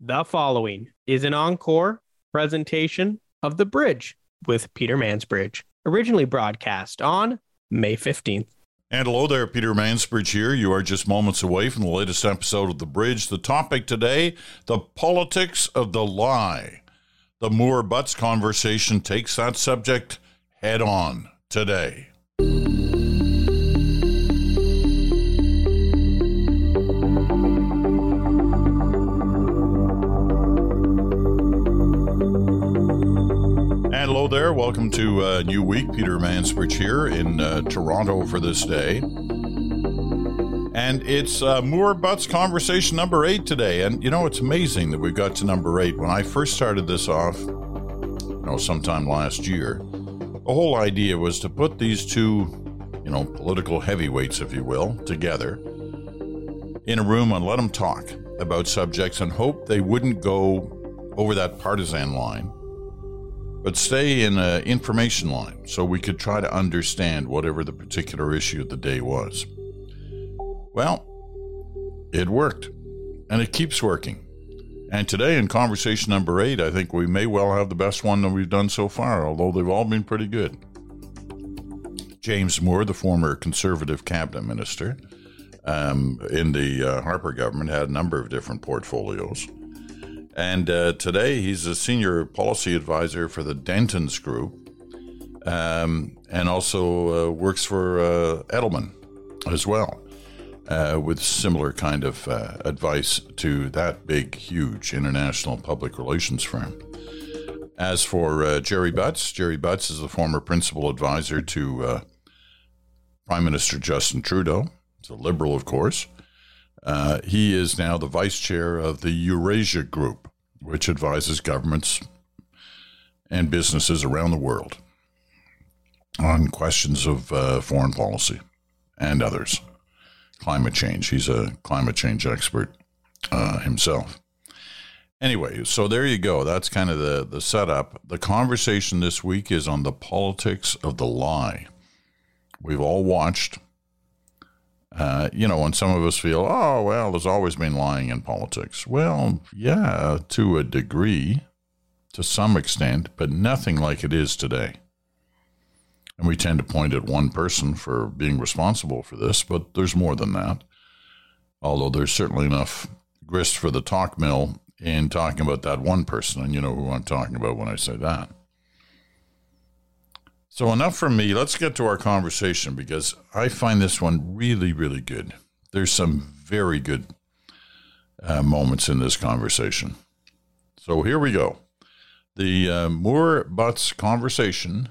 The following is an encore presentation of The Bridge with Peter Mansbridge, originally broadcast on May 15th. And hello there, Peter Mansbridge here. You are just moments away from the latest episode of The Bridge. The topic today the politics of the lie. The Moore Butts conversation takes that subject head on today. Welcome to uh, new week. Peter Mansbridge here in uh, Toronto for this day. And it's uh, Moore Butts conversation number eight today. And you know, it's amazing that we got to number eight. When I first started this off, you know, sometime last year, the whole idea was to put these two, you know, political heavyweights, if you will, together in a room and let them talk about subjects and hope they wouldn't go over that partisan line but stay in an information line so we could try to understand whatever the particular issue of the day was. Well, it worked, and it keeps working. And today, in conversation number eight, I think we may well have the best one that we've done so far, although they've all been pretty good. James Moore, the former conservative cabinet minister um, in the uh, Harper government, had a number of different portfolios. And uh, today he's a senior policy advisor for the Dentons Group um, and also uh, works for uh, Edelman as well. Uh, with similar kind of uh, advice to that big, huge international public relations firm. As for uh, Gerry Butts, Gerry Butts is the former principal advisor to Prime Minister Justin Trudeau. He's a liberal, of course. Uh, he is now the vice chair of the Eurasia Group, which advises governments and businesses around the world on questions of uh, foreign policy and others. Climate change. He's a climate change expert uh, himself. Anyway, so there you go. That's kind of the, the setup. The conversation this week is on the politics of the lie. We've all watched uh, you know, when some of us feel, oh, well, there's always been lying in politics. Well, yeah, to a degree, to some extent, but nothing like it is today. And we tend to point at one person for being responsible for this, but there's more than that. Although there's certainly enough grist for the talk mill in talking about that one person, and you know who I'm talking about when I say that. So, enough from me. Let's get to our conversation because I find this one really, really good. There's some very good uh, moments in this conversation. So, here we go. The uh, Moore Butts conversation,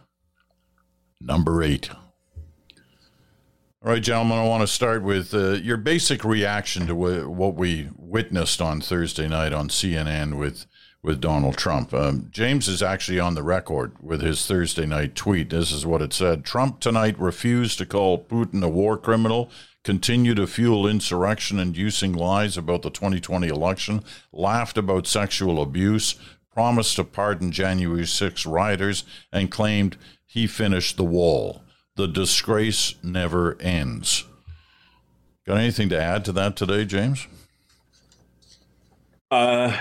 number eight. All right, gentlemen, I want to start with uh, your basic reaction to what we witnessed on Thursday night on CNN with with Donald Trump. Um, James is actually on the record with his Thursday night tweet. This is what it said Trump tonight refused to call Putin a war criminal, continue to fuel insurrection inducing lies about the 2020 election, laughed about sexual abuse, promised to pardon January 6 rioters, and claimed he finished the wall. The disgrace never ends. Got anything to add to that today, James? Uh,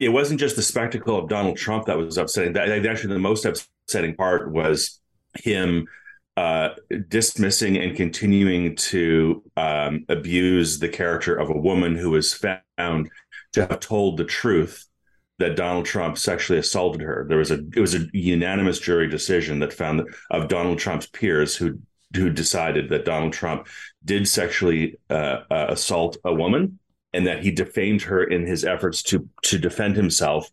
it wasn't just the spectacle of Donald Trump that was upsetting. That actually the most upsetting part was him uh, dismissing and continuing to um, abuse the character of a woman who was found to have told the truth that Donald Trump sexually assaulted her. There was a it was a unanimous jury decision that found that of Donald Trump's peers who who decided that Donald Trump did sexually uh, uh, assault a woman and that he defamed her in his efforts to to defend himself.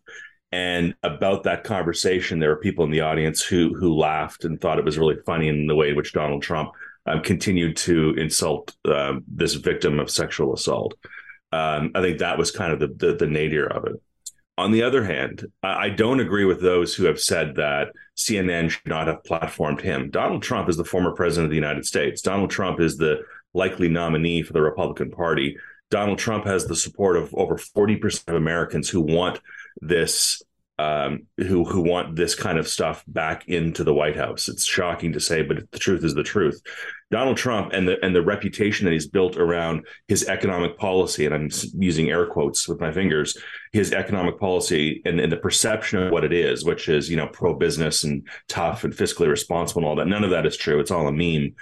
And about that conversation, there were people in the audience who who laughed and thought it was really funny in the way in which Donald Trump um, continued to insult um, this victim of sexual assault. Um, I think that was kind of the, the, the nadir of it. On the other hand, I don't agree with those who have said that CNN should not have platformed him. Donald Trump is the former president of the United States. Donald Trump is the likely nominee for the Republican Party. Donald Trump has the support of over 40% of Americans who want this um, who who want this kind of stuff back into the White House. It's shocking to say, but the truth is the truth. Donald Trump and the and the reputation that he's built around his economic policy, and I'm using air quotes with my fingers, his economic policy and, and the perception of what it is, which is you know pro business and tough and fiscally responsible and all that. None of that is true. It's all a meme.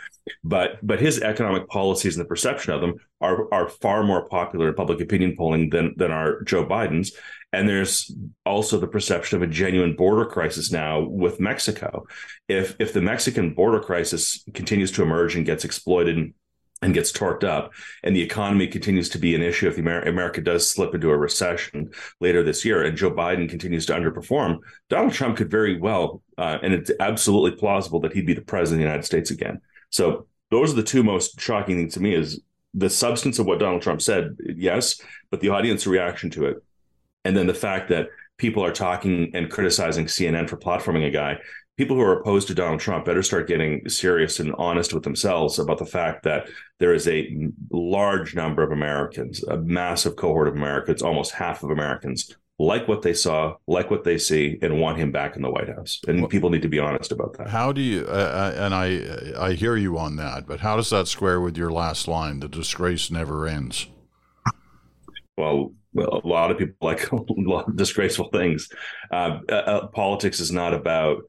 But but his economic policies and the perception of them are are far more popular in public opinion polling than than are Joe Biden's. And there's also the perception of a genuine border crisis now with Mexico. If if the Mexican border crisis continues to emerge and gets exploited and gets torqued up, and the economy continues to be an issue if the Amer- America does slip into a recession later this year, and Joe Biden continues to underperform, Donald Trump could very well, uh, and it's absolutely plausible that he'd be the president of the United States again. So those are the two most shocking things to me: is the substance of what Donald Trump said, yes, but the audience reaction to it and then the fact that people are talking and criticizing CNN for platforming a guy, people who are opposed to Donald Trump better start getting serious and honest with themselves about the fact that there is a large number of Americans, a massive cohort of Americans, almost half of Americans like what they saw, like what they see, and want him back in the White House. And well, people need to be honest about that. How do you? Uh, and I I hear you on that, but how does that square with your last line? The disgrace never ends. Well, a lot of people like a lot of disgraceful things. Uh, uh, uh, politics is not about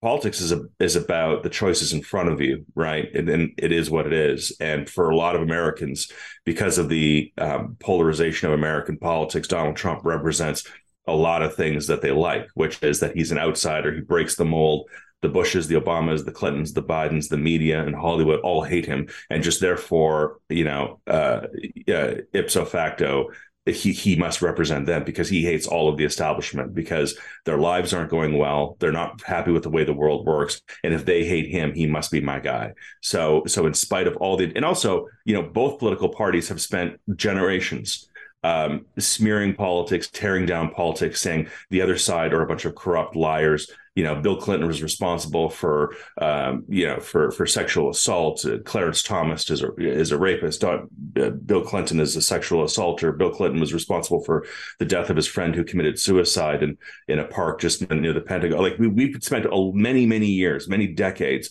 politics is a, is about the choices in front of you, right? And, and, it is what it is. And for a lot of Americans, because of the um, polarization of American politics, Donald Trump represents a lot of things that they like, which is that he's an outsider, he breaks the mold. The Bushes, the Obamas, the Clintons, the Bidens, the media, and Hollywood all hate him, and just therefore, you know, uh, uh, ipso facto, he he must represent them because he hates all of the establishment because their lives aren't going well. They're not happy with the way the world works. And if they hate him he must be my guy. So so in spite of all the and also you know both political parties have spent generations um, smearing politics, tearing down politics, saying the other side are a bunch of corrupt liars. You know, Bill Clinton was responsible for, um, you know, for for sexual assault. Uh, Clarence Thomas is a is a rapist. Uh, Bill Clinton is a sexual assaulter. Bill Clinton was responsible for the death of his friend who committed suicide in in a park just near the Pentagon. Like we we've spent many many years, many decades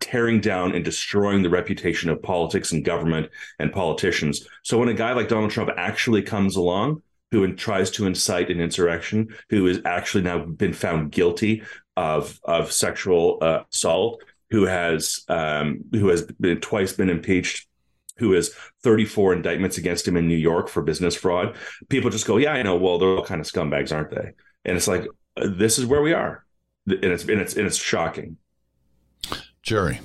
tearing down and destroying the reputation of politics and government and politicians. So when a guy like Donald Trump actually comes along, who tries to incite an insurrection, who has actually now been found guilty of of sexual uh, assault, who has um, who has been twice been impeached, who has 34 indictments against him in New York for business fraud. People just go, yeah, I know. Well, they're all kind of scumbags, aren't they? And it's like uh, this is where we are, and it's and it's and it's shocking. Gerry.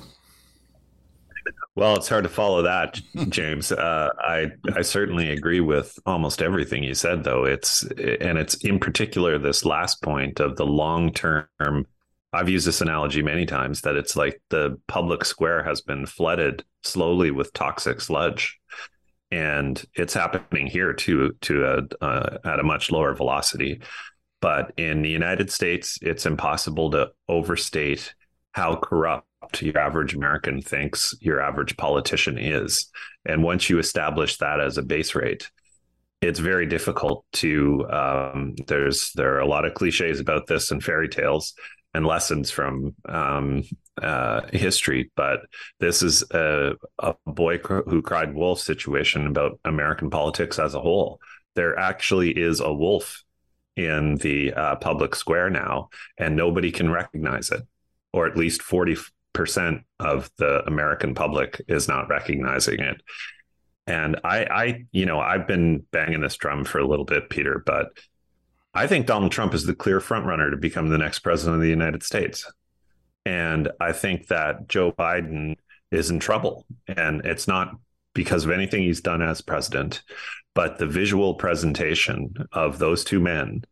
Well, it's hard to follow that, James. Uh, I I certainly agree with almost everything you said, though. It's and it's in particular this last point of the long term. I've used this analogy many times that it's like the public square has been flooded slowly with toxic sludge, and it's happening here too, to a, uh, at a much lower velocity. But in the United States, it's impossible to overstate how corrupt your average American thinks your average politician is. And once you establish that as a base rate, it's very difficult to um, there's there are a lot of cliches about this and fairy tales and lessons from um, uh, history, but this is a, a boy who cried wolf situation about American politics as a whole. There actually is a wolf in the uh, public square now, and nobody can recognize it, or at least 40 percent of the American public is not recognizing it. And I, I, you know, I've been banging this drum for a little bit, Peter, but I think Donald Trump is the clear frontrunner to become the next president of the United States. And I think that Joe Biden is in trouble. And it's not because of anything he's done as president, but the visual presentation of those two men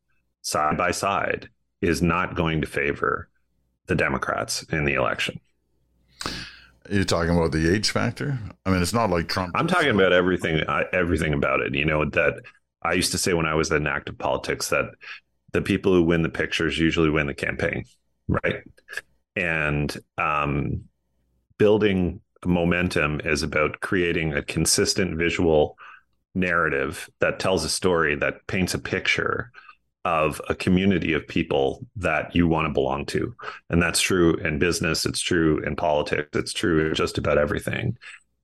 side by side is not going to favor the Democrats in the election. You're talking about the age factor. I mean, it's not like Trump. I'm talking about everything. Everything about it. You know that I used to say when I was in active politics that the people who win the pictures usually win the campaign, right? And um, building momentum is about creating a consistent visual narrative that tells a story that paints a picture of a community of people that you want to belong to. And that's true in business, it's true in politics, it's true in just about everything.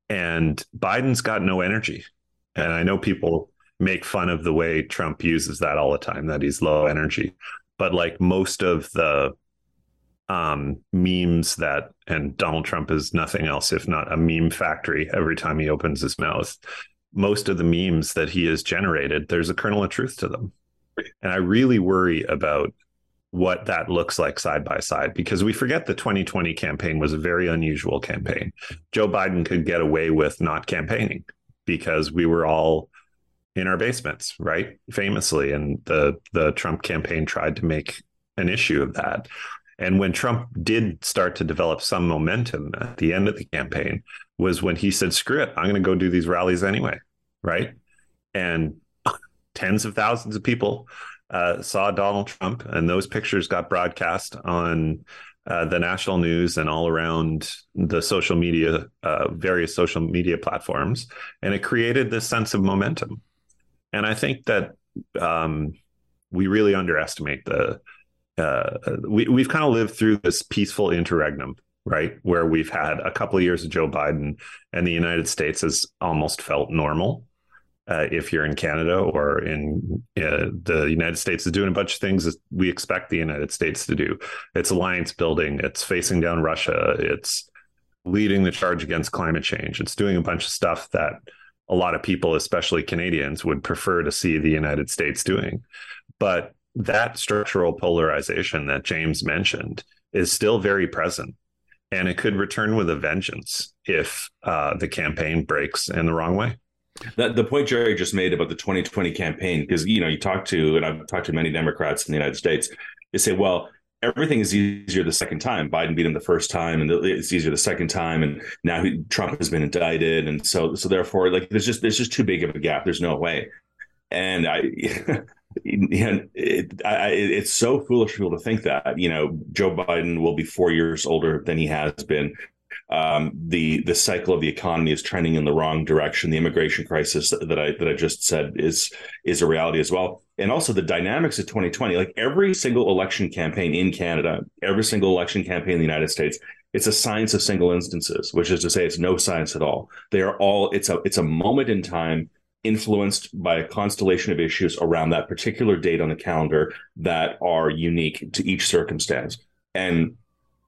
And Biden's got no energy. And I know people make fun of the way Trump uses that all the time, that he's low energy. But like most of the um, memes that, and Donald Trump is nothing else if not a meme factory every time he opens his mouth. Most of the memes that he has generated, there's a kernel of truth to them. And I really worry about what that looks like side by side because we forget the 2020 campaign was a very unusual campaign. Joe Biden could get away with not campaigning because we were all in our basements, right? Famously, and the the Trump campaign tried to make an issue of that. And when Trump did start to develop some momentum at the end of the campaign, was when he said, "Screw it, I'm going to go do these rallies anyway," right? And tens of thousands of people uh, saw Donald Trump, and those pictures got broadcast on uh, the national news and all around the social media, uh, various social media platforms, and it created this sense of momentum. And I think that um, we really underestimate the. Uh, we we've kind of lived through this peaceful interregnum, right, where we've had a couple of years of Joe Biden, and the United States has almost felt normal uh, if you're in Canada or in uh, the United States is doing a bunch of things that we expect the United States to do. It's alliance building, it's facing down Russia, it's leading the charge against climate change, it's doing a bunch of stuff that a lot of people, especially Canadians, would prefer to see the United States doing. But that structural polarization that James mentioned is still very present. And it could return with a vengeance if uh, the campaign breaks in the wrong way. That, the point Gerry just made about the 2020 campaign, because you know you talk to, and I've talked to many Democrats in the United States, they say, well, everything is easier the second time. Biden beat him the first time, and it's easier the second time, and now he, Trump has been indicted, and so so therefore, like there's just there's just too big of a gap. There's no way, and I. and it, I, it's so foolish for people to think that you know Joe Biden will be four years older than he has been um, the the cycle of the economy is trending in the wrong direction. The immigration crisis that I that I just said is is a reality as well, and also the dynamics of 2020. Like every single election campaign in Canada, every single election campaign in the United States, it's a science of single instances, which is to say, it's no science at all. They are all it's a it's a moment in time influenced by a constellation of issues around that particular date on the calendar that are unique to each circumstance. And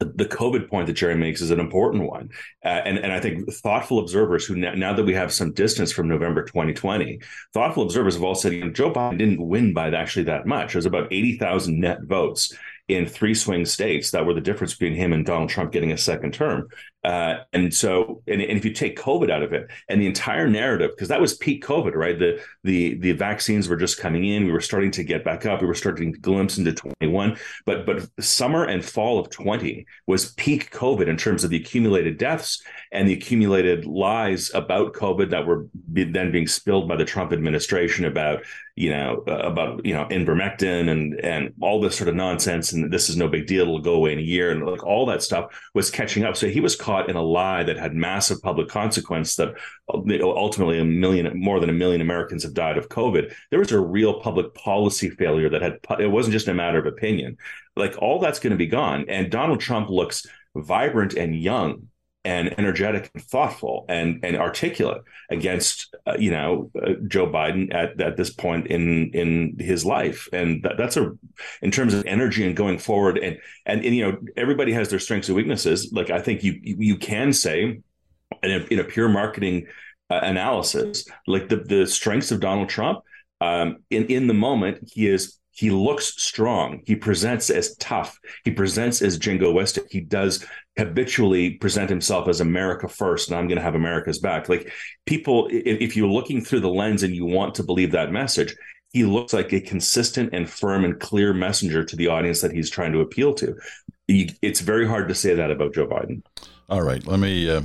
the COVID point that Gerry makes is an important one. Uh, and, and I think thoughtful observers who, now, now, that we have some distance from November 2020, thoughtful observers have all said you know, Joe Biden didn't win by actually that much. It was about 80,000 net votes in three swing states that were the difference between him and Donald Trump getting a second term. Uh, and so, and, and, if you take COVID out of it, and the entire narrative, because that was peak COVID, right? The the the vaccines were just coming in. We were starting to get back up. We were starting to glimpse into 21. But but summer and fall of 20 was peak COVID in terms of the accumulated deaths and the accumulated lies about COVID that were then being spilled by the Trump administration about you know uh, about you know ivermectin and and all this sort of nonsense and this is no big deal. It'll go away in a year and like all that stuff was catching up. So he was caught in a lie that had massive public consequence that uh, uh, ultimately a million, more than a million Americans have died of COVID. There was a real public policy failure that had, it wasn't just a matter of opinion. Like all that's going to be gone. And Donald Trump looks vibrant and young and energetic and thoughtful and and articulate against uh, you know uh, Joe Biden at, at this point in in his life. And that, that's a in terms of energy and going forward and, and and you know everybody has their strengths and weaknesses. Like I think you you can say in a, in a pure marketing uh, analysis like the the strengths of Donald Trump um, in in the moment he is he looks strong. He presents as tough. He presents as jingoistic. He does habitually present himself as America first, and I'm going to have America's back. Like people, if, you're looking through the lens and you want to believe that message, he looks like a consistent and firm and clear messenger to the audience that he's trying to appeal to. It's very hard to say that about Joe Biden. All right, let me uh,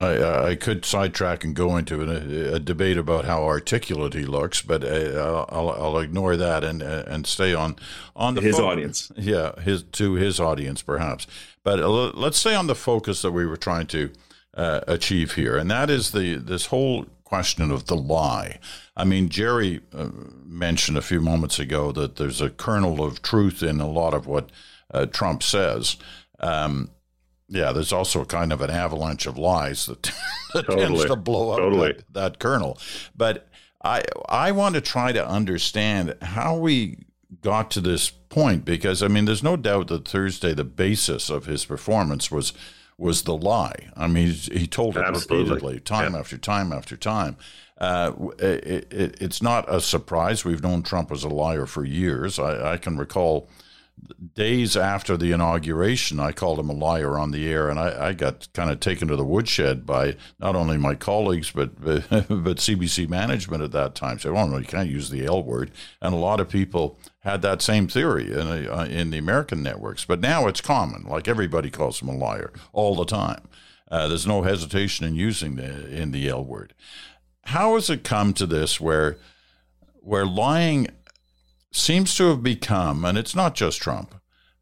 I, I could sidetrack and go into a, a, debate about how articulate he looks, but uh, I'll, I'll ignore that and uh, and stay on on the his fo- audience. Yeah, his to his audience perhaps. But uh, let's stay on the focus that we were trying to uh, achieve here, and that is the this whole question of the lie. I mean, Gerry uh, mentioned a few moments ago that there's a kernel of truth in a lot of what uh, Trump says. Um, yeah, there's also kind of an avalanche of lies that, that totally. tends to blow up totally. that, that, kernel. But I I want to try to understand how we got to this point because I mean, there's no doubt that Thursday the basis of his performance was was the lie. I mean, he told it Absolutely. repeatedly, time Yeah. after time after time. Uh, it, it, it's not a surprise. We've known Trump was a liar for years. I, I can recall days after the inauguration, I called him a liar on the air, and I, I got kind of taken to the woodshed by not only my colleagues but but, but CBC management at that time. Said, "Well, no, you can't use the L word," and a lot of people had that same theory in uh, in the American networks. But now it's common; like everybody calls him a liar all the time. Uh, there's no hesitation in using the in the L word. How has it come to this where where lying seems to have become, and it's not just Trump,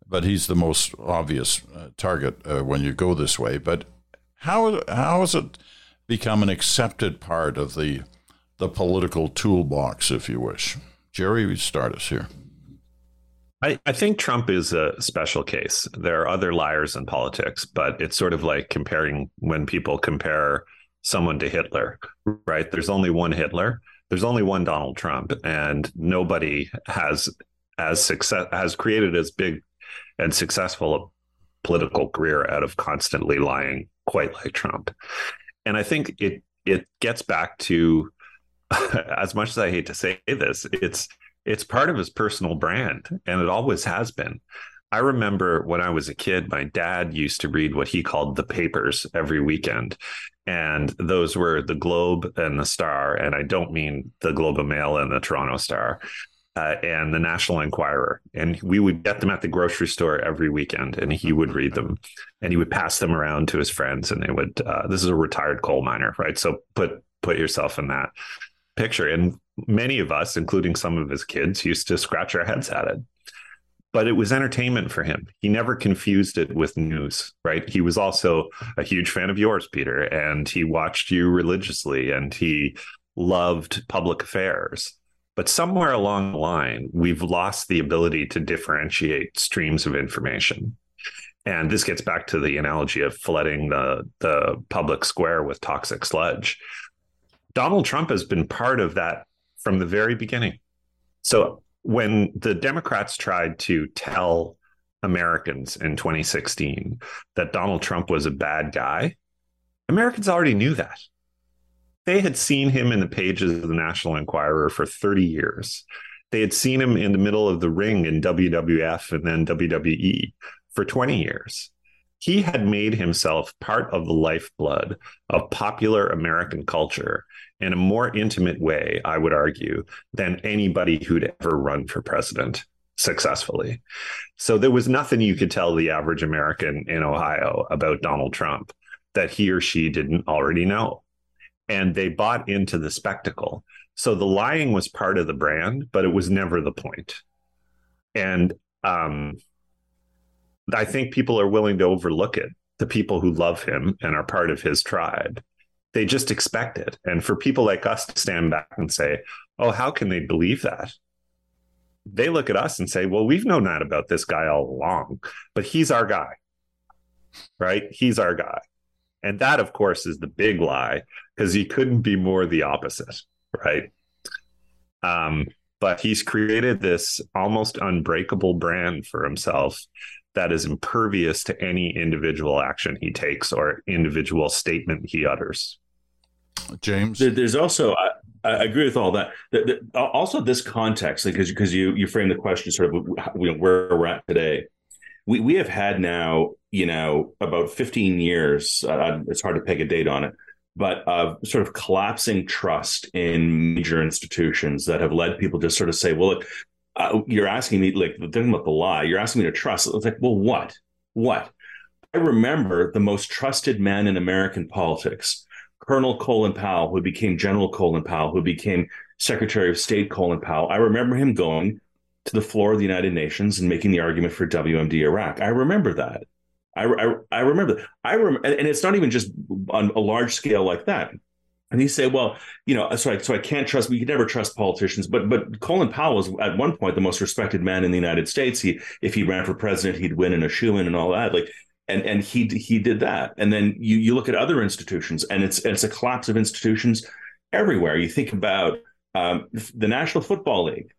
but he's the most obvious uh, target uh, when you go this way. But how how has it become an accepted part of the the political toolbox, if you wish? Gerry, start us here. I, I think Trump is a special case. There are other liars in politics, but it's sort of like comparing when people compare someone to Hitler, right? There's only one Hitler. There's only one Donald Trump, and nobody has as success has created as big and successful a political career out of constantly lying, quite like Trump. And I think it it gets back to as much as I hate to say this, it's it's part of his personal brand and it always has been. I remember when I was a kid, my dad used to read what he called the papers every weekend. And those were the Globe and the Star. And I don't mean the Globe and Mail and the Toronto Star uh, and the National Enquirer. And we would get them at the grocery store every weekend and he would read them and he would pass them around to his friends. And they would, uh, this is a retired coal miner, right? So put, put yourself in that picture. And many of us, including some of his kids, used to scratch our heads at it. But it was entertainment for him. He never confused it with news, right? He was also a huge fan of yours, Peter, and he watched you religiously and he loved public affairs. But somewhere along the line, we've lost the ability to differentiate streams of information. And this gets back to the analogy of flooding the, the public square with toxic sludge. Donald Trump has been part of that from the very beginning. So when the Democrats tried to tell Americans in 2016 that Donald Trump was a bad guy, Americans already knew that. They had seen him in the pages of the National Enquirer for 30 years. They had seen him in the middle of the ring in WWF and then WWE for 20 years. He had made himself part of the lifeblood of popular American culture in a more intimate way, I would argue, than anybody who'd ever run for president successfully. So there was nothing you could tell the average American in Ohio about Donald Trump that he or she didn't already know. And they bought into the spectacle. So the lying was part of the brand, but it was never the point. And um, I think people are willing to overlook it. The people who love him and are part of his tribe, they just expect it. And for people like us to stand back and say, oh, how can they believe that? They look at us and say, well, we've known that about this guy all along, but he's our guy, right? He's our guy. And that, of course, is the big lie because he couldn't be more the opposite, right? Um, but he's created this almost unbreakable brand for himself that is impervious to any individual action he takes or individual statement he utters. James, There- There's also I, I agree with all that. The- the- also, this context, because because you you frame the question sort of you know, where we're at today. We we have had now you know about 15 years. Uh, it's hard to peg a date on it, but of sort of collapsing trust in major institutions that have led people to sort of say, well, look, uh, you're asking me like the thing about the lie. You're asking me to trust. It's like, well, what? What? I remember the most trusted man in American politics, Colonel Colin Powell, who became General Colin Powell, who became Secretary of State Colin Powell. I remember him going to the floor of the United Nations and making the argument for WMD Iraq. I remember that. I, I, I remember that. I remember, and it's not even just on a large scale like that. And you say, well, you know, so I, so I can't trust. We can never trust politicians. But but Colin Powell was at one point the most respected man in the United States. He if he ran for president, he'd win in a shoe in and all that. Like and and he he did that. And then you you look at other institutions, and it's it's a collapse of institutions everywhere. You think about Um, the National Football League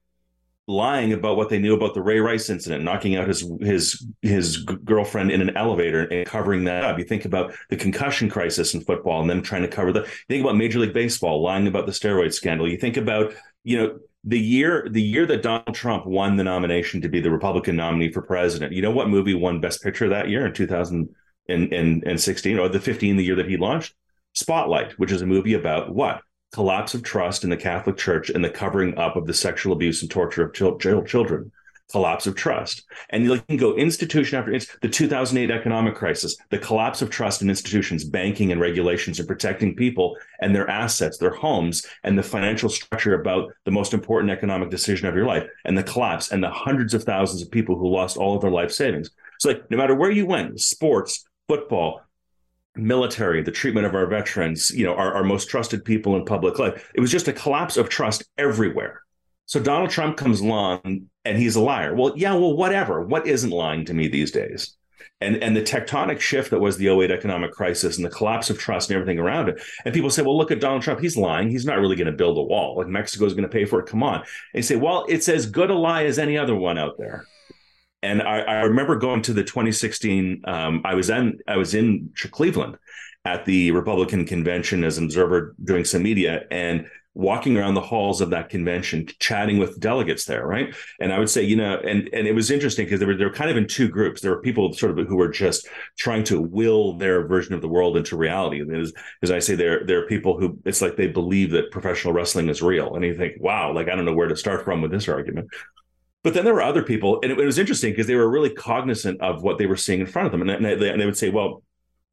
lying about what they knew about the Ray Rice incident, knocking out his his his girlfriend in an elevator and covering that up. You think about the concussion crisis in football and them trying to cover that. You think about Major League Baseball lying about the steroid scandal. You think about you know the year the year that Donald Trump won the nomination to be the Republican nominee for president. You know what movie won Best Picture that year in 2016 or the 15 the year that he launched? Spotlight, which is a movie about what collapse of trust in the Catholic Church and the covering up of the sexual abuse and torture of children. Collapse of trust. And you can go institution after the 2008 economic crisis, the collapse of trust in institutions, banking and regulations, and protecting people and their assets, their homes, and the financial structure about the most important economic decision of your life, and the collapse, and the hundreds of thousands of people who lost all of their life savings. So, like, no matter where you went, sports, football, military, the treatment of our veterans, you know, our, our most trusted people in public life. It was just a collapse of trust everywhere. So Donald Trump comes along and he's a liar. Well, yeah, well, whatever. What isn't lying to me these days? And and the tectonic shift that was the 08 economic crisis and the collapse of trust and everything around it. And people say, well, look at Donald Trump. He's lying. He's not really going to build a wall. Like Mexico is going to pay for it. Come on. And you say, well, it's as good a lie as any other one out there. And I, I remember going to the 2016. Um, I was in I was in Cleveland at the Republican convention as an observer doing some media and walking around the halls of that convention, chatting with delegates there, right? And I would say, you know, and and it was interesting because they were they were kind of in two groups. There were people sort of who were just trying to will their version of the world into reality. And as, as I say, there there are people who it's like they believe that professional wrestling is real, and you think, wow, like I don't know where to start from with this argument. But then there were other people, and it, it was interesting because they were really cognizant of what they were seeing in front of them, and, and, they, and they would say, "Well,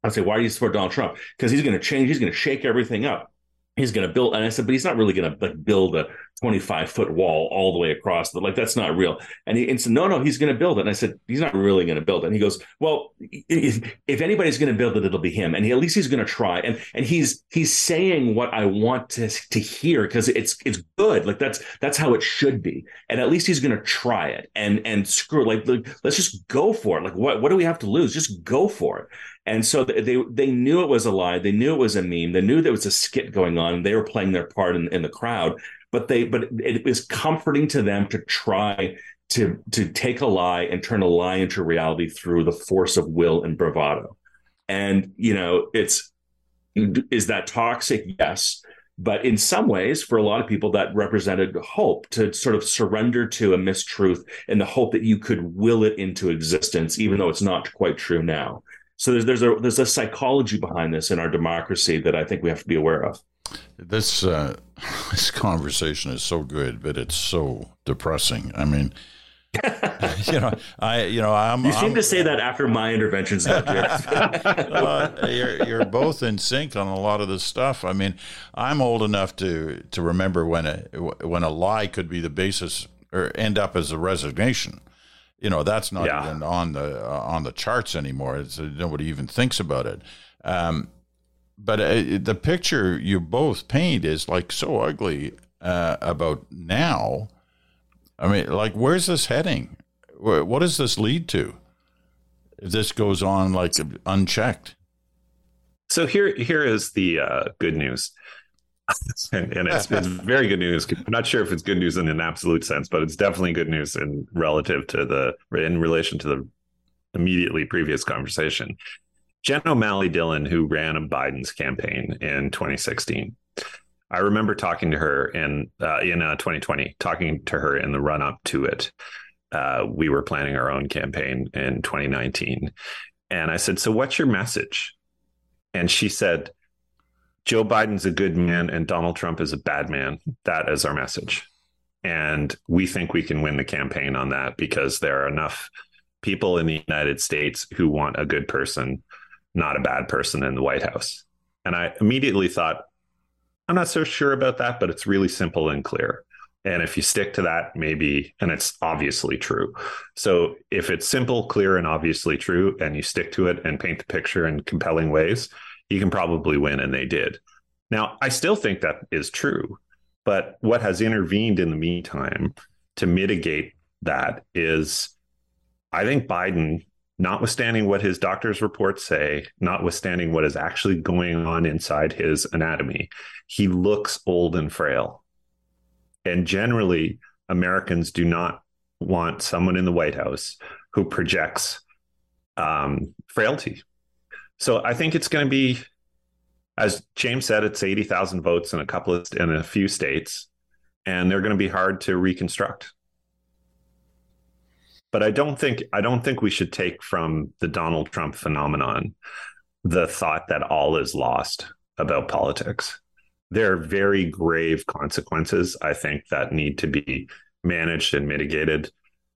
I'd say, why do you support Donald Trump? Because he's going to change. He's going to shake everything up he's going to build and i said but he's not really going to like build a 25 foot wall all the way across but like that's not real. And he and said no no he's going to build it. And i said he's not really going to build it. And he goes well if anybody's going to build it it'll be him. And he, at least he's going to try. And and he's he's saying what i want to to hear because it's it's good. Like that's that's how it should be. And at least he's going to try it. And and screw like, like let's just go for it. Like what what do we have to lose? Just go for it. And so they they knew it was a lie. They knew it was a meme. They knew there was a skit going on. They were playing their part in, in the crowd. But they but it was comforting to them to try to to take a lie and turn a lie into reality through the force of will and bravado. And you know, it's is that toxic? Yes. But in some ways, for a lot of people, that represented hope to sort of surrender to a mistruth and the hope that you could will it into existence, even though it's not quite true now. So there's there's a there's a psychology behind this in our democracy that I think we have to be aware of. This uh, this conversation is so good, but it's so depressing. I mean, you know, I you know I'm. You seem I'm, to say that after my interventions, uh, you're you're both in sync on a lot of this stuff. I mean, I'm old enough to to remember when a when a lie could be the basis or end up as a resignation you know that's not yeah. even on the uh, on the charts anymore. It's, nobody even thinks about it. Um, but uh, the picture you both paint is like so ugly uh, about now. I mean, like, where's this heading? What does this lead to? If this goes on like unchecked. So here, here is the uh, good news. and, and it's, it's very good news. I'm not sure if it's good news in an absolute sense, but it's definitely good news in relative to the in relation to the immediately previous conversation. Jen O'Malley Dillon, who ran Biden's campaign in 2016, I remember talking to her in uh, in uh, 2020, talking to her in the run up to it. Uh, we were planning our own campaign in 2019, and I said, "So, what's your message?" And she said, Joe Biden's a good man and Donald Trump is a bad man. That is our message. And we think we can win the campaign on that because there are enough people in the United States who want a good person, not a bad person in the White House. And I immediately thought, I'm not so sure about that, but it's really simple and clear. And if you stick to that, maybe, and it's obviously true. So if it's simple, clear, and obviously true, and you stick to it and paint the picture in compelling ways, you can probably win. And they did. Now, I still think that is true. But what has intervened in the meantime to mitigate that is, I think Biden, notwithstanding what his doctor's reports say, notwithstanding what is actually going on inside his anatomy, he looks old and frail. And generally, Americans do not want someone in the White House who projects um, frailty. So I think it's going to be, as James said, it's eighty thousand votes in a couple of in a few states, and they're going to be hard to reconstruct. But I don't think I don't think we should take from the Donald Trump phenomenon the thought that all is lost about politics. There are very grave consequences, I think, that need to be managed and mitigated.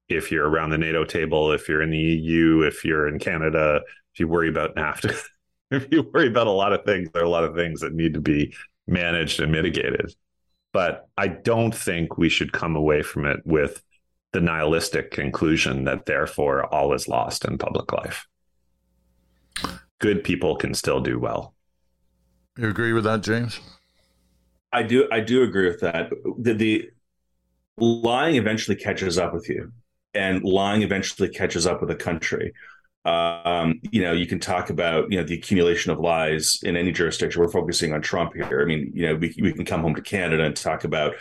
If you're around the NATO table, if you're in the EU, if you're in Canada, if you worry about NAFTA, if you worry about a lot of things, there are a lot of things that need to be managed and mitigated. But I don't think we should come away from it with the nihilistic conclusion that therefore all is lost in public life. Good people can still do well. You agree with that, James? I do. I do agree with that. The, the lying eventually catches up with you, and lying eventually catches up with a country. Um, you know, you can talk about you know the accumulation of lies in any jurisdiction. We're focusing on Trump here. I mean, you know, we we can come home to Canada and talk about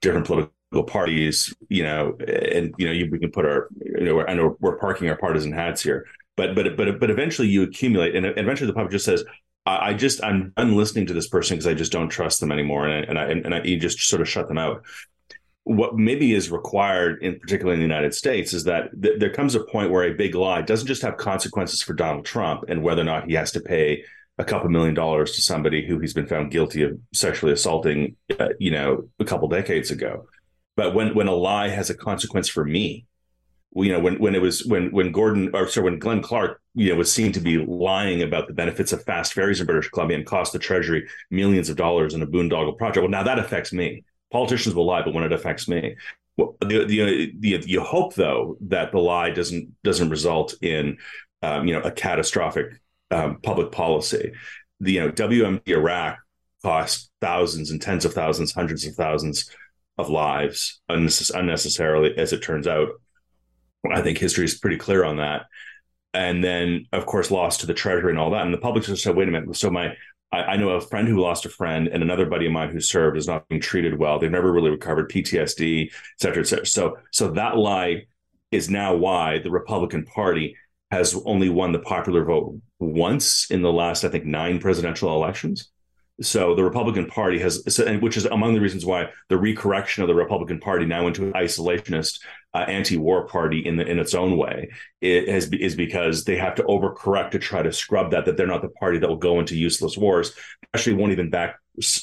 different political parties. You know, and you know, we can put our you know, I know we're parking our partisan hats here, but but but but eventually you accumulate, and eventually the public just says, I, just I'm done listening to this person because I just don't trust them anymore, and I, and I and I you just sort of shut them out. What maybe is required, in particular in the United States, is that th- there comes a point where a big lie doesn't just have consequences for Donald Trump and whether or not he has to pay a couple million dollars to somebody who he's been found guilty of sexually assaulting, uh, you know, a couple decades ago. But when when a lie has a consequence for me, you know, when when it was when when Gordon or sorry, when Glen Clark, you know, was seen to be lying about the benefits of fast ferries in British Columbia and cost the Treasury millions of dollars in a boondoggle project. Well, now that affects me. Politicians will lie, but when it affects me, well, the, the, the, you hope though that the lie doesn't doesn't result in um, you know a catastrophic um, public policy. The you know WMD Iraq cost thousands and tens of thousands, hundreds of thousands of lives unnecessarily, as it turns out, I think history is pretty clear on that. And then, of course, lost to the treasury and all that. And the public just said, wait a minute. So my I, I, know a friend who lost a friend and another buddy of mine who served is not being treated well. They've never really recovered PTSD, et cetera, et cetera. So so that lie is now why the Republican Party has only won the popular vote once in the last, I think, nine presidential elections. So the Republican Party has, which is among the reasons why the recorrection of the Republican Party now into an isolationist, uh, anti-war party in the, in its own way, it has is because they have to overcorrect to try to scrub that that they're not the party that will go into useless wars. Actually, won't even back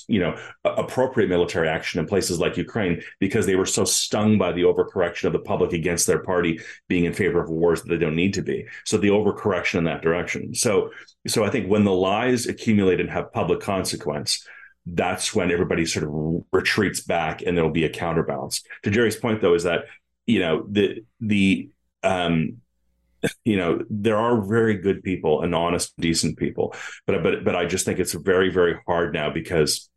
you know appropriate military action in places like Ukraine because they were so stung by the overcorrection of the public against their party being in favor of wars that they don't need to be. So the overcorrection in that direction. So so I think when the lies accumulate and have public consequence, that's when everybody sort of retreats back and there'll be a counterbalance. To Gerry's point though is that you know the the um you know there are very good people and honest decent people. But but but i just think it's very very hard now because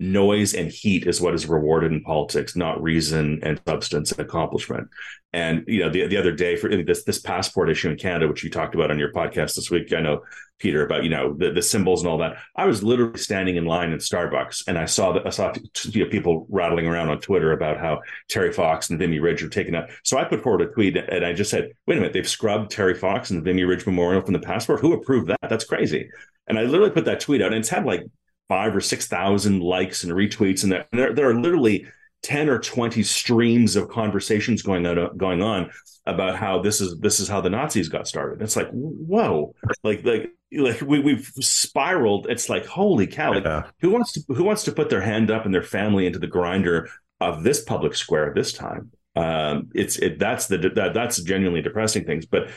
noise and heat is what is rewarded in politics, not reason and substance and accomplishment. And you know, the the other day for this this passport issue in Canada, which you talked about on your podcast this week, I know Peter about you know the, the symbols and all that. I was literally standing in line in Starbucks, and I saw that I saw you know, people rattling around on Twitter about how Terry Fox and Vimy Ridge are taken up. So I put forward a tweet, and I just said, "Wait a minute, they've scrubbed Terry Fox and the Vimy Ridge Memorial from the passport. Who approved that? That's crazy." And I literally put that tweet out, and it's had like five or six thousand likes and retweets, and there there are literally ten or twenty streams of conversations going on going on about how this is this is how the Nazis got started. It's like whoa, like like like we we've spiraled. It's like holy cow! Like, yeah. Who wants to who wants to put their hand up and their family into the grinder of this public square this time? Um, it's it that's the that that's genuinely depressing things, but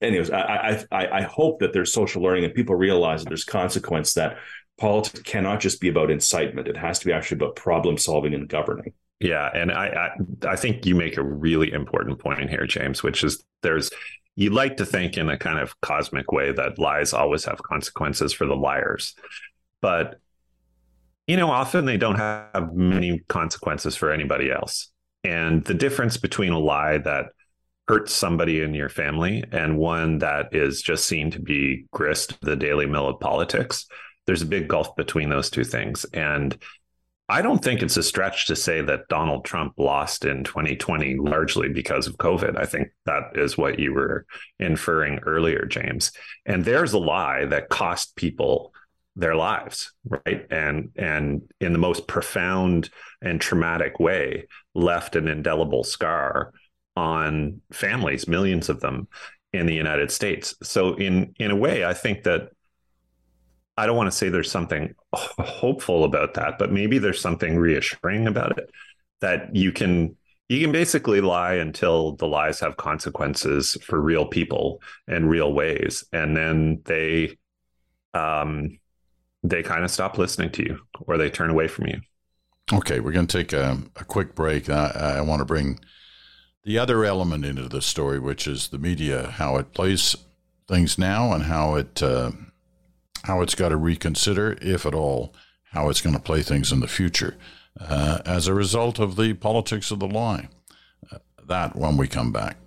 anyways, I, I I hope that there's social learning and people realize that there's consequence that politics cannot just be about incitement. It has to be actually about problem solving and governing. Yeah, and I, I, I think you make a really important point here, James, which is there's you like to think in a kind of cosmic way that lies always have consequences for the liars, but you know often they don't have many consequences for anybody else. And the difference between a lie that hurts somebody in your family and one that is just seen to be grist the daily mill of politics there's a big gulf between those two things and I don't think it's a stretch to say that Donald Trump lost in 2020 largely because of COVID. I think that is what you were inferring earlier, James. And there's a lie that cost people their lives, right? And and in the most profound and traumatic way, left an indelible scar on families, millions of them in the United States. So in in a way, I think that I don't want to say there's something hopeful about that, but maybe there's something reassuring about it that you can you can basically lie until the lies have consequences for real people in real ways and then they um they kind of stop listening to you or they turn away from you. Okay we're going to take a, a quick break. I, I want to bring the other element into the story which is the media how it plays things now and how it uh, how it's got to reconsider, if at all, how it's going to play things in the future uh, as a result of the politics of the lie. Uh, that when we come back.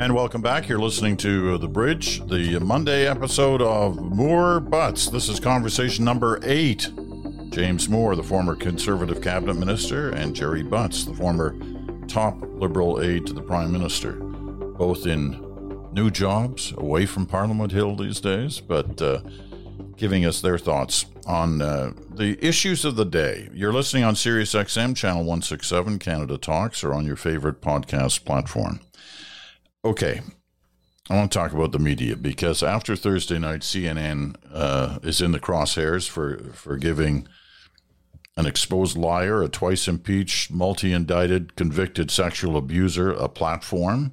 And welcome back. You're listening to The Bridge, the Monday episode of Moore Butts. This is conversation number eight James Moore, the former Conservative cabinet minister, and Gerry Butts, the former top Liberal aide to the Prime Minister, both in new jobs away from Parliament Hill these days, but uh, giving us their thoughts on uh, the issues of the day. You're listening on Sirius XM, channel 167, Canada Talks, or on your favorite podcast platform. Okay, I want to talk about the media because after Thursday night, CNN uh, is in the crosshairs for for giving an exposed liar, a twice impeached, multi indicted, convicted sexual abuser a platform.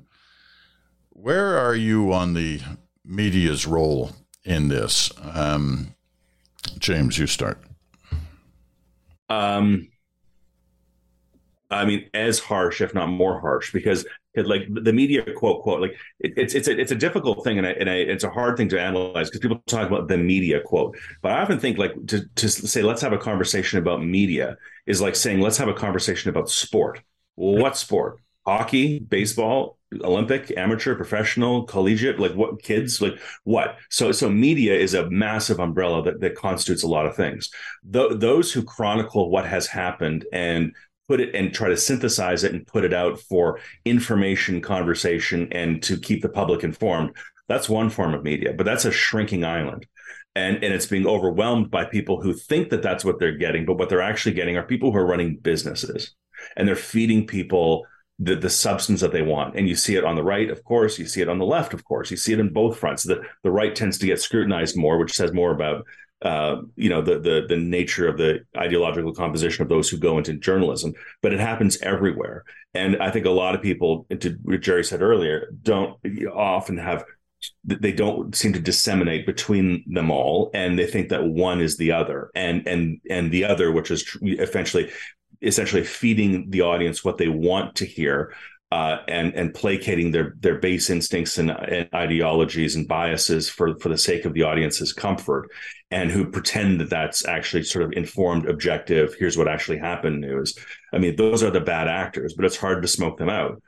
Where are you on the media's role in this? Um, James, you start. Um, I mean, as harsh, if not more harsh, because like the media quote quote like it, it's it's a, it's a difficult thing and, I, and I, it's a hard thing to analyze because people talk about the media quote. But i often think like to, to say let's have a conversation about media is like saying let's have a conversation about sport. Well, what sport? Hockey baseball olympic amateur professional collegiate like what kids? Like what? So so media is a massive umbrella that, that constitutes a lot of things. Th- those who chronicle what has happened and put it and try to synthesize it and put it out for information conversation and to keep the public informed. That's one form of media but that's a shrinking island. And and it's being overwhelmed by people who think that that's what they're getting but what they're actually getting are people who are running businesses. And they're feeding people the, the substance that they want. And you see it on the right, of course, you see it on the left, of course, you see it in both fronts. The, the right tends to get scrutinized more, which says more about uh, you know the, the the nature of the ideological composition of those who go into journalism, but it happens everywhere. And I think a lot of people, to what Gerry said earlier, don't often have they don't seem to disseminate between them all, and they think that one is the other, and and and the other, which is essentially essentially feeding the audience what they want to hear uh, and and placating their their base instincts and, and, ideologies and biases for for the sake of the audience's comfort, and who pretend that that's actually sort of informed, objective. Here's what actually happened. News. I mean, those are the bad actors, but it's hard to smoke them out.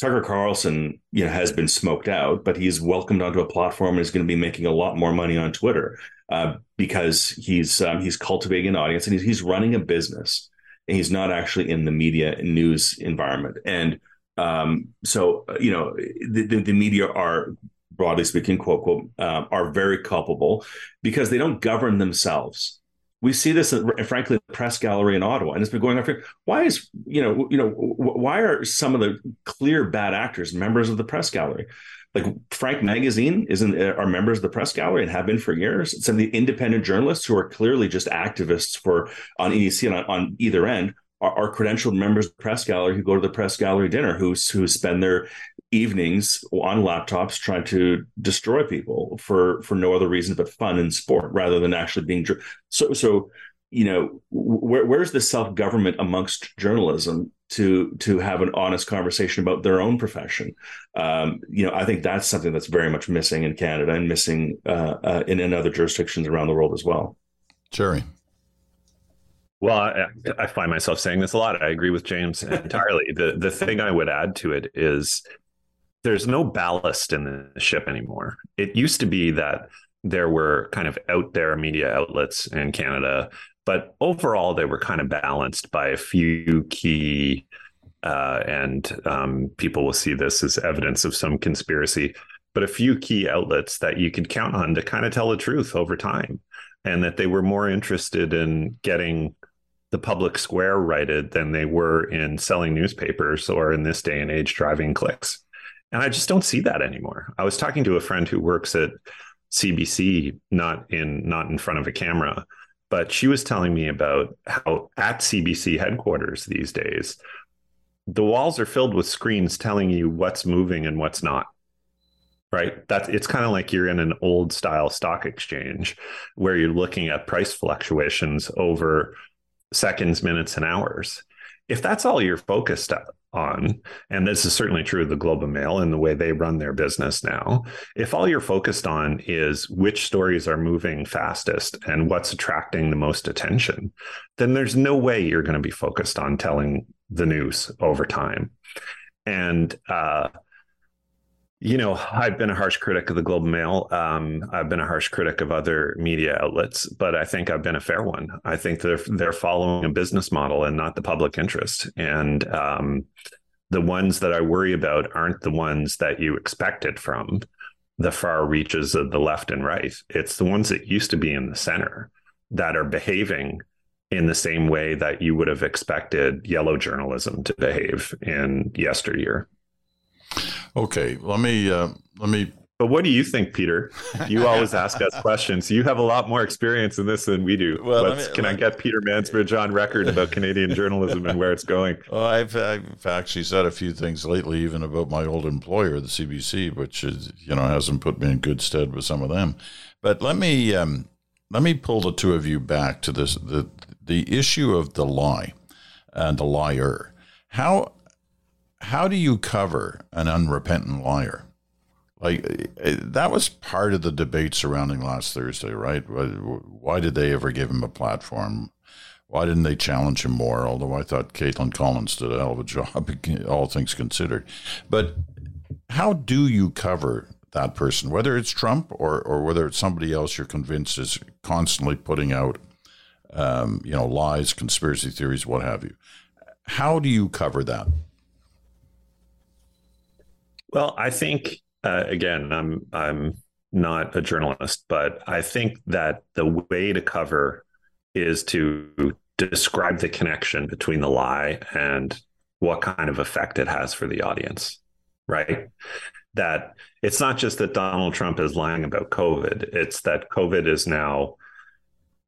Tucker Carlson, you know, has been smoked out, but he's welcomed onto a platform and is going to be making a lot more money on Twitter uh, because he's um, he's cultivating an audience and he's he's running a business and he's not actually in the media news environment and um, so, uh, you know, the, the, the, media are, broadly speaking, quote, quote, uh, are very culpable because they don't govern themselves. We see this, frankly, the press gallery in Ottawa, and it's been going on for. Why is you know you know why are some of the clear bad actors members of the press gallery? Like Frank Magazine isn't uh, are members of the press gallery and have been for years. Some of the independent journalists who are clearly just activists for on EDC and on, on either end are, are credentialed members of the press gallery who go to the press gallery dinner, who who spend their evenings on laptops trying to destroy people for for no other reason but fun and sport, rather than actually being so so. You know, where, where's the self government amongst journalism to to have an honest conversation about their own profession. Um, you know, I think that's something that's very much missing in Canada and missing uh, uh, in, in other jurisdictions around the world as well. Gerry. Well, I, I, find myself saying this a lot. I agree with James entirely. the The thing I would add to it is there's no ballast in the ship anymore. It used to be that there were kind of out there media outlets in Canada, but overall they were kind of balanced by a few key, uh, and um, people will see this as evidence of some conspiracy, but a few key outlets that you could count on to kind of tell the truth over time, and that they were more interested in getting the public square righted than they were in selling newspapers or in this day and age driving clicks. And I just don't see that anymore. I was talking to a friend who works at CBC, not in not in front of a camera, but she was telling me about how at CBC headquarters these days, the walls are filled with screens telling you what's moving and what's not. Right. That's it's kind of like you're in an old style stock exchange where you're looking at price fluctuations over seconds, minutes, and hours. If that's all you're focused on, and this is certainly true of the Globe and Mail and the way they run their business now, if all you're focused on is which stories are moving fastest and what's attracting the most attention, then there's no way you're going to be focused on telling the news over time. And uh, you know, I've been a harsh critic of the Globe and Mail. Um, I've been a harsh critic of other media outlets, but I think I've been a fair one. I think they're they're following a business model and not the public interest. And um, the ones that I worry about aren't the ones that you expected from the far reaches of the left and right. It's the ones that used to be in the center that are behaving in the same way that you would have expected yellow journalism to behave in yesteryear. Okay, let me uh, let me. But what do you think, Peter? You always ask us questions. You have a lot more experience in this than we do. Well, me, can I get Peter Mansbridge on record about Canadian journalism and where it's going? Well, I've, I've actually said a few things lately, even about my old employer, the CBC, which is you know hasn't put me in good stead with some of them. But let me um, let me pull the two of you back to this the the issue of the lie and the liar. How how do you cover an unrepentant liar? Like that was part of the debate surrounding last Thursday, right? Why did they ever give him a platform? Why didn't they challenge him more? Although I thought Kaitlan Collins did a hell of a job, all things considered. But how do you cover that person, whether it's Trump or, or whether it's somebody else you're convinced is constantly putting out, um, you know, lies, conspiracy theories, what have you? How do you cover that? Well, I think uh, again, I'm I'm not a journalist, but I think that the way to cover is to describe the connection between the lie and what kind of effect it has for the audience, right? That it's not just that Donald Trump is lying about COVID, it's that COVID is now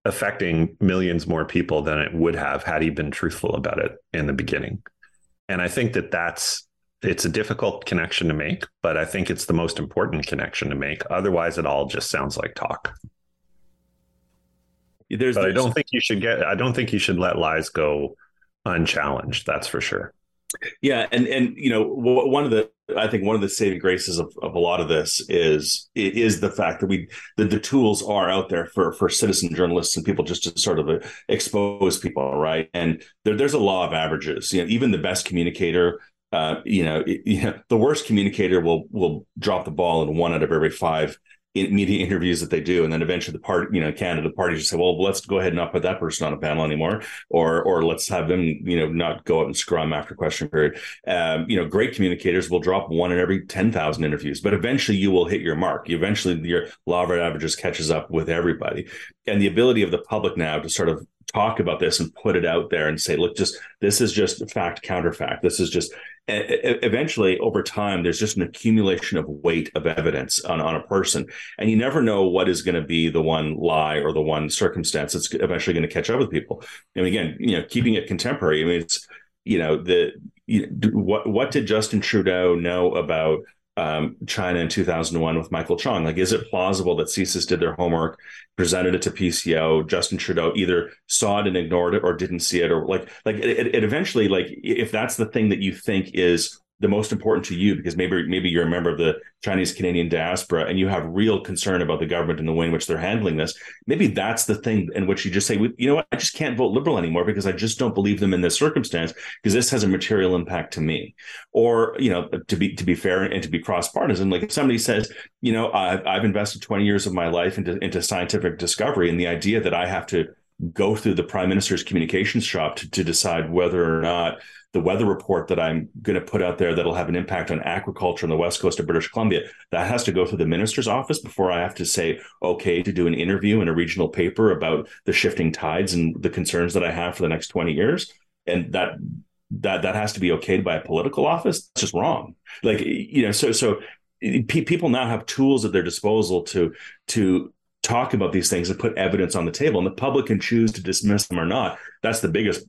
affecting millions more people than it would have had he been truthful about it in the beginning. And I think that that's it's a difficult connection to make, but I think it's the most important connection to make. Otherwise, it all just sounds like talk. There's, but there's, I don't think you should get. I don't think you should let lies go unchallenged. That's for sure. Yeah, and and you know one of the I think one of the saving graces of, of a lot of this is is the fact that we that the tools are out there for for citizen journalists and people just to sort of uh, expose people, right? And there, there's a law of averages. You know, even the best communicator uh, you know, it, you know, the worst communicator will will drop the ball in one out of every five media interviews that they do, and then eventually the part, you know, Canada parties just say, "Well, let's go ahead and not put that person on a panel anymore," or or let's have them, you know, not go up and scrum after question period. Um, you know, great communicators will drop one in every ten thousand interviews, but eventually you will hit your mark. Eventually, your law of averages catches up with everybody, and the ability of the public now to sort of talk about this and put it out there and say, look, just this is just fact counterfact. This is just eventually over time there's just an accumulation of weight of evidence on, on a person. And you never know what is going to be the one lie or the one circumstance that's eventually going to catch up with people. And again you know keeping it contemporary i mean it's you know the you know, what what did justin trudeau know about um, China in 2001 with Michael Chong. Like, is it plausible that CSIS did their homework, presented it to PCO, Justin Trudeau either saw it and ignored it or didn't see it, or like, like it, it eventually, like, if that's the thing that you think is the most important to you because maybe maybe you're a member of the Chinese Canadian diaspora and you have real concern about the government and the way in which they're handling this. Maybe that's the thing in which you just say, you know what, I just can't vote liberal anymore because I just don't believe them in this circumstance because this has a material impact to me. Or you know, to be to be fair and to be cross partisan, like if somebody says, you know, I've, I've invested 20 years of my life into into scientific discovery, and the idea that I have to go through the prime minister's communications shop to, to decide whether or not the weather report that I'm going to put out there that'll have an impact on agriculture on the west coast of British Columbia, that has to go through the minister's office before I have to say, okay, to do an interview in a regional paper about the shifting tides and the concerns that I have for the next 20 years. And that that that has to be okayed by a political office. It's just wrong. Like you know, so so people now have tools at their disposal to to talk about these things and put evidence on the table, and the public can choose to dismiss them or not. That's the biggest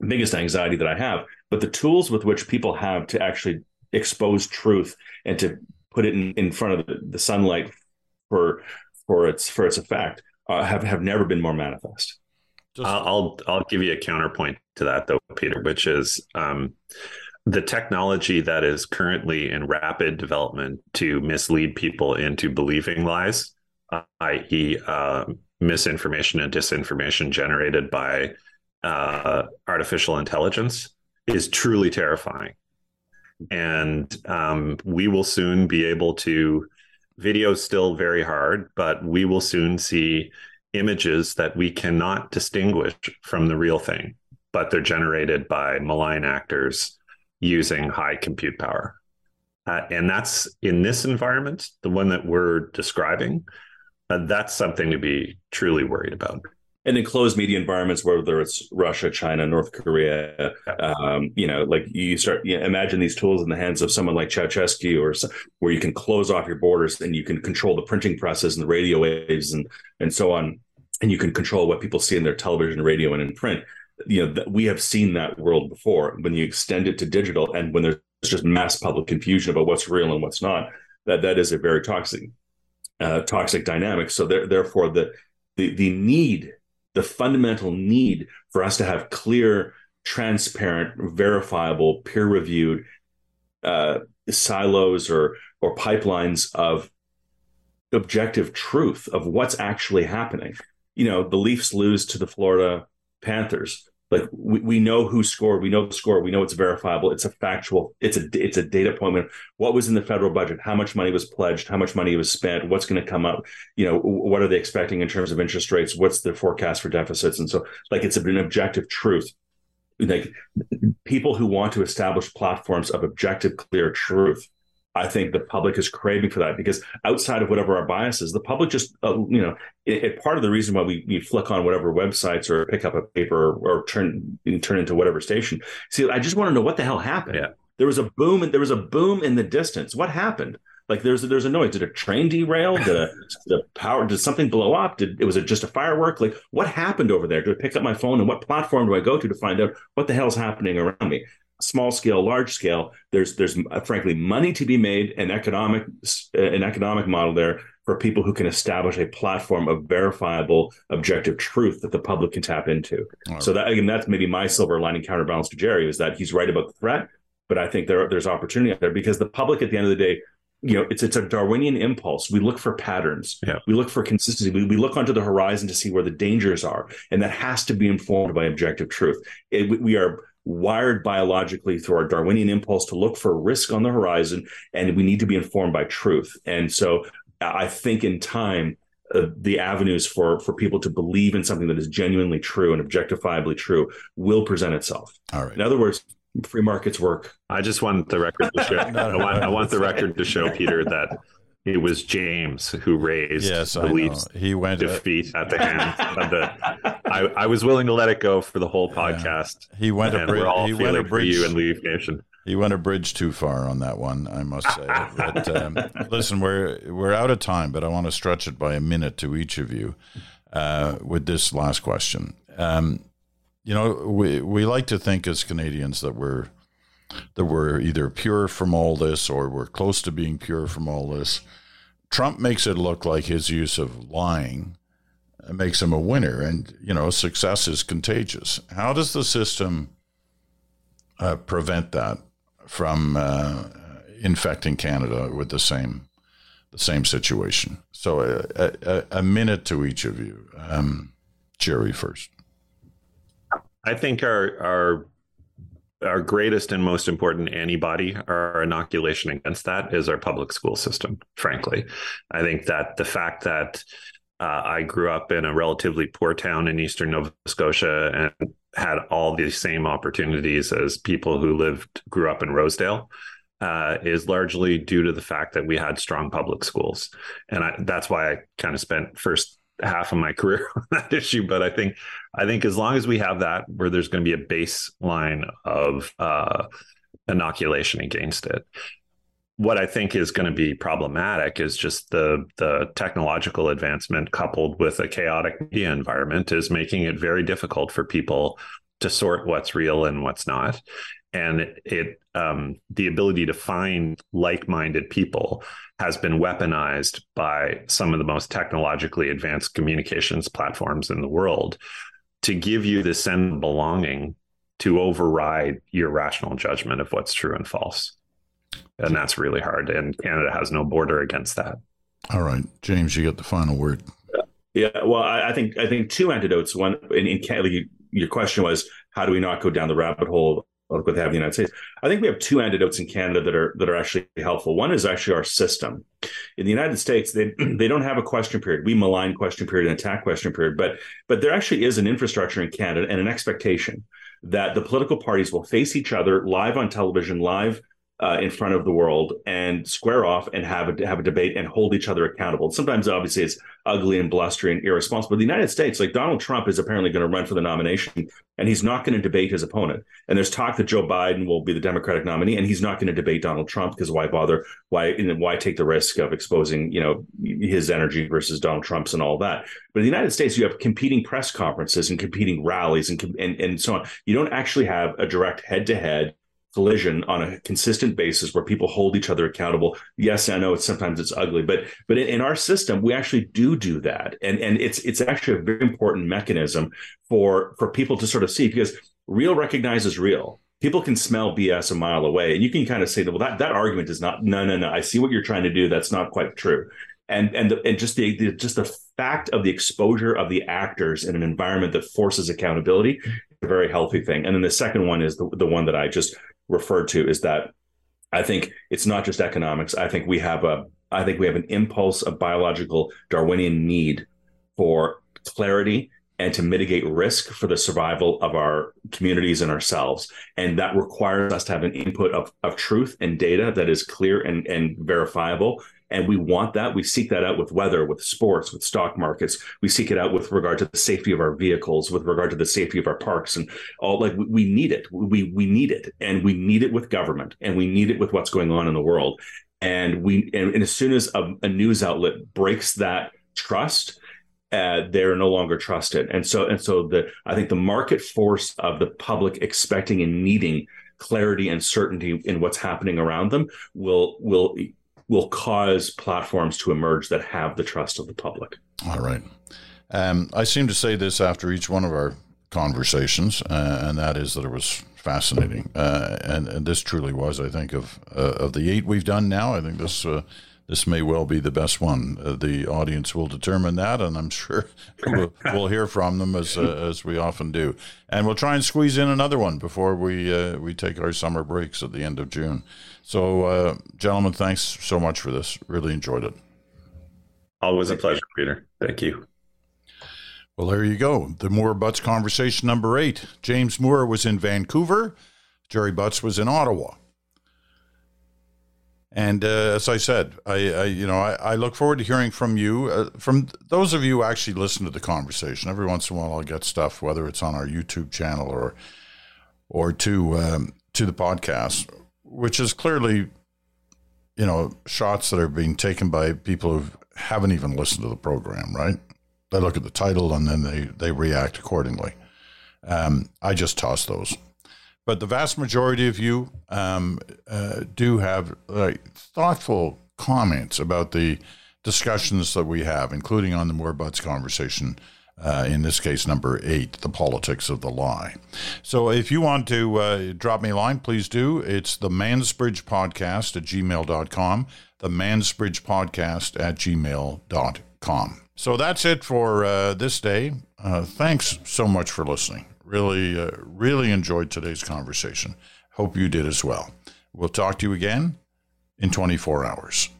biggest anxiety that I have. But the tools with which people have to actually expose truth and to put it in, in front of the, the sunlight for for its for its effect uh, have have never been more manifest. Just- I'll I'll give you a counterpoint to that though, Peter, which is um, the technology that is currently in rapid development to mislead people into believing lies, uh, i.e., uh, misinformation and disinformation generated by uh, artificial intelligence is truly terrifying. And um, we will soon be able to, video still very hard, but we will soon see images that we cannot distinguish from the real thing, but they're generated by malign actors using high compute power. Uh, and that's in this environment, the one that we're describing, uh, that's something to be truly worried about and in closed media environments, whether it's Russia, China, North Korea, um, you know, like you start you know, imagine these tools in the hands of someone like Ceausescu, or where you can close off your borders and you can control the printing presses and the radio waves and and so on, and you can control what people see in their television, radio, and in print. You know, we have seen that world before. When you extend it to digital, and when there's just mass public confusion about what's real and what's not, that that is a very toxic, uh, toxic dynamic. So there, therefore, the the the need the fundamental need for us to have clear, transparent, verifiable, peer-reviewed uh, silos or or pipelines of objective truth of what's actually happening. You know, the Leafs lose to the Florida Panthers like we, we know who scored we know the score we know it's verifiable it's a factual it's a it's a data point. What was in the federal budget? How much money was pledged? How much money was spent? What's going to come up? You know what are they expecting in terms of interest rates? What's the forecast for deficits? And so like it's an objective truth. Like people who want to establish platforms of objective clear truth I think the public is craving for that because outside of whatever our bias is, the public just, uh, you know, it, it, part of the reason why we, we flick on whatever websites or pick up a paper or, or turn turn into whatever station. See, I just want to know what the hell happened. Yeah. There was a boom and there was a boom in the distance. What happened? Like there's a, there's a noise. Did a train derail? Did a, did a power? Did something blow up? Did it was it just a firework? Like what happened over there? Do I pick up my phone and what platform do I go to to find out what the hell's happening around me? Small scale, large scale. There's there's uh, frankly money to be made, an economic an economic model there for people who can establish a platform of verifiable, objective truth that the public can tap into. Right. So that again, that's maybe my silver lining counterbalance to Gerry is that he's right about the threat, but I think there there's opportunity out there because the public at the end of the day you know, it's it's a Darwinian impulse. We look for patterns. Yeah. We look for consistency. We, we look onto the horizon to see where the dangers are, and that has to be informed by objective truth. It, we are wired biologically through our Darwinian impulse to look for risk on the horizon, and we need to be informed by truth. And so, I think in time, uh, the avenues for for people to believe in something that is genuinely true and objectifiably true will present itself. All right. In other words, free markets work. I just want the record to show. I, want, I want the record to show Peter that it was James who raised yes, the Leafs he went defeat at the hands of the. I, I, was willing to let it go for the whole podcast. Yeah. He went a bridge. He went a bridge. you and Leaf Nation. He went a bridge too far on that one, I must say. but um, listen, we're we're out of time, but I want to stretch it by a minute to each of you uh, with this last question. Um, you know, we we like to think as Canadians that we're that we're either pure from all this or we're close to being pure from all this. Trump makes it look like his use of lying makes him a winner, and you know success is contagious. How does the system uh, prevent that? from uh, infecting Canada with the same the same situation. So a, a, a minute to each of you. Um, Gerry first. I think our our our greatest and most important antibody, our inoculation against that, is our public school system. Frankly, I think that the fact that uh, I grew up in a relatively poor town in eastern Nova Scotia and had all the same opportunities as people who lived grew up in Rosedale uh, is largely due to the fact that we had strong public schools, and I, that's why I kind of spent first half of my career on that issue. But I think I think as long as we have that, where there's going to be a baseline of uh, inoculation against it. What I think is going to be problematic is just the the technological advancement coupled with a chaotic media environment is making it very difficult for people to sort what's real and what's not and it um, the ability to find like-minded people has been weaponized by some of the most technologically advanced communications platforms in the world to give you this sense of belonging to override your rational judgment of what's true and false. And that's really hard and canada has no border against that. All right. James you get the final word. Yeah well i, I think i think two antidotes. One in, in canada your question was how do we not go down the rabbit hole like what have the United States. I think we have two antidotes in Canada that are that are actually helpful. One is actually our system. In the United States, they they don't have a question period. We malign question period and attack question period, but but there actually is an infrastructure in Canada and an expectation that the political parties will face each other live on television, live uh, in front of the world and square off and have a have a debate and hold each other accountable. Sometimes, obviously, it's ugly and blustery and irresponsible. But the United States, like Donald Trump, is apparently going to run for the nomination, and he's not going to debate his opponent. And there's talk that Joe Biden will be the Democratic nominee, and he's not going to debate Donald Trump because why bother? Why why take the risk of exposing you know his energy versus Donald Trump's and all that? But in the United States, you have competing press conferences and competing rallies and and, and so on. You don't actually have a direct head to head collision on a consistent basis where people hold each other accountable. Yes i know it's sometimes it's ugly but but in, our system we actually do do that. And and it's it's actually a very important mechanism for for people to sort of see because real recognizes real. People can smell bs a mile away and you can kind of say that well that that argument is not no no no i see what you're trying to do. That's not quite true. And and the, and just the, the, just the fact of the exposure of the actors in an environment that forces accountability a very healthy thing. And then the second one is the, the one that i just referred to is that I think it's not just economics. I think we have a I think we have an impulse of biological Darwinian need for clarity and to mitigate risk for the survival of our communities and ourselves. And that requires us to have an input of, of truth and data that is clear and, and verifiable and we want that. We seek that out with weather, with sports, with stock markets. We seek it out with regard to the safety of our vehicles, with regard to the safety of our parks, and all. Like we need it. We we need it, and we need it with government, and we need it with what's going on in the world. And we and, and as soon as a, a news outlet breaks that trust, uh, they're no longer trusted. And so and so the I think the market force of the public expecting and needing clarity and certainty in what's happening around them will will will cause platforms to emerge that have the trust of the public. All right. Um, I seem to say this after each one of our conversations, uh, and that is that it was fascinating, uh, and, and this truly was. I think of uh, of the eight we've done now, I think this uh, this may well be the best one. Uh, the audience will determine that, and I'm sure we'll, we'll hear from them as uh, as we often do. And we'll try and squeeze in another one before we we take our summer breaks at the end of June. So, uh, gentlemen, thanks so much for this. Really enjoyed it. Always a pleasure, Peter. Thank you. Well, there you go. The Moore Butts conversation number eight. James Moore was in Vancouver. Gerry Butts was in Ottawa. And uh, as I said, I, I you know I, I, look forward to hearing from you, uh, from those of you who actually listen to the conversation. Every once in a while, I'll get stuff, whether it's on our YouTube channel or or to um, to the podcast, which is clearly, you know, shots that are being taken by people who haven't even listened to the program. Right? They look at the title and then they they react accordingly. Um, I just toss those but the vast majority of you um, uh, do have thoughtful comments about the discussions that we have, including on the Moore Butts conversation Uh, in this case, number eight, The Politics of the Lie. So if you want to uh, drop me a line, please do. It's the Mansbridge Podcast at gmail.com, the Mansbridge Podcast at gmail.com. So that's it for uh, this day. Uh, thanks so much for listening. Really, uh, really enjoyed today's conversation. Hope you did as well. We'll talk to you again in 24 hours.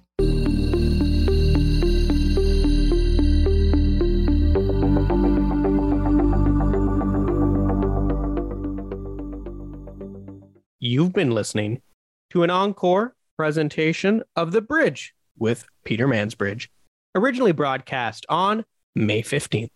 You've been listening to an encore presentation of The Bridge with Peter Mansbridge, originally broadcast on May 15th.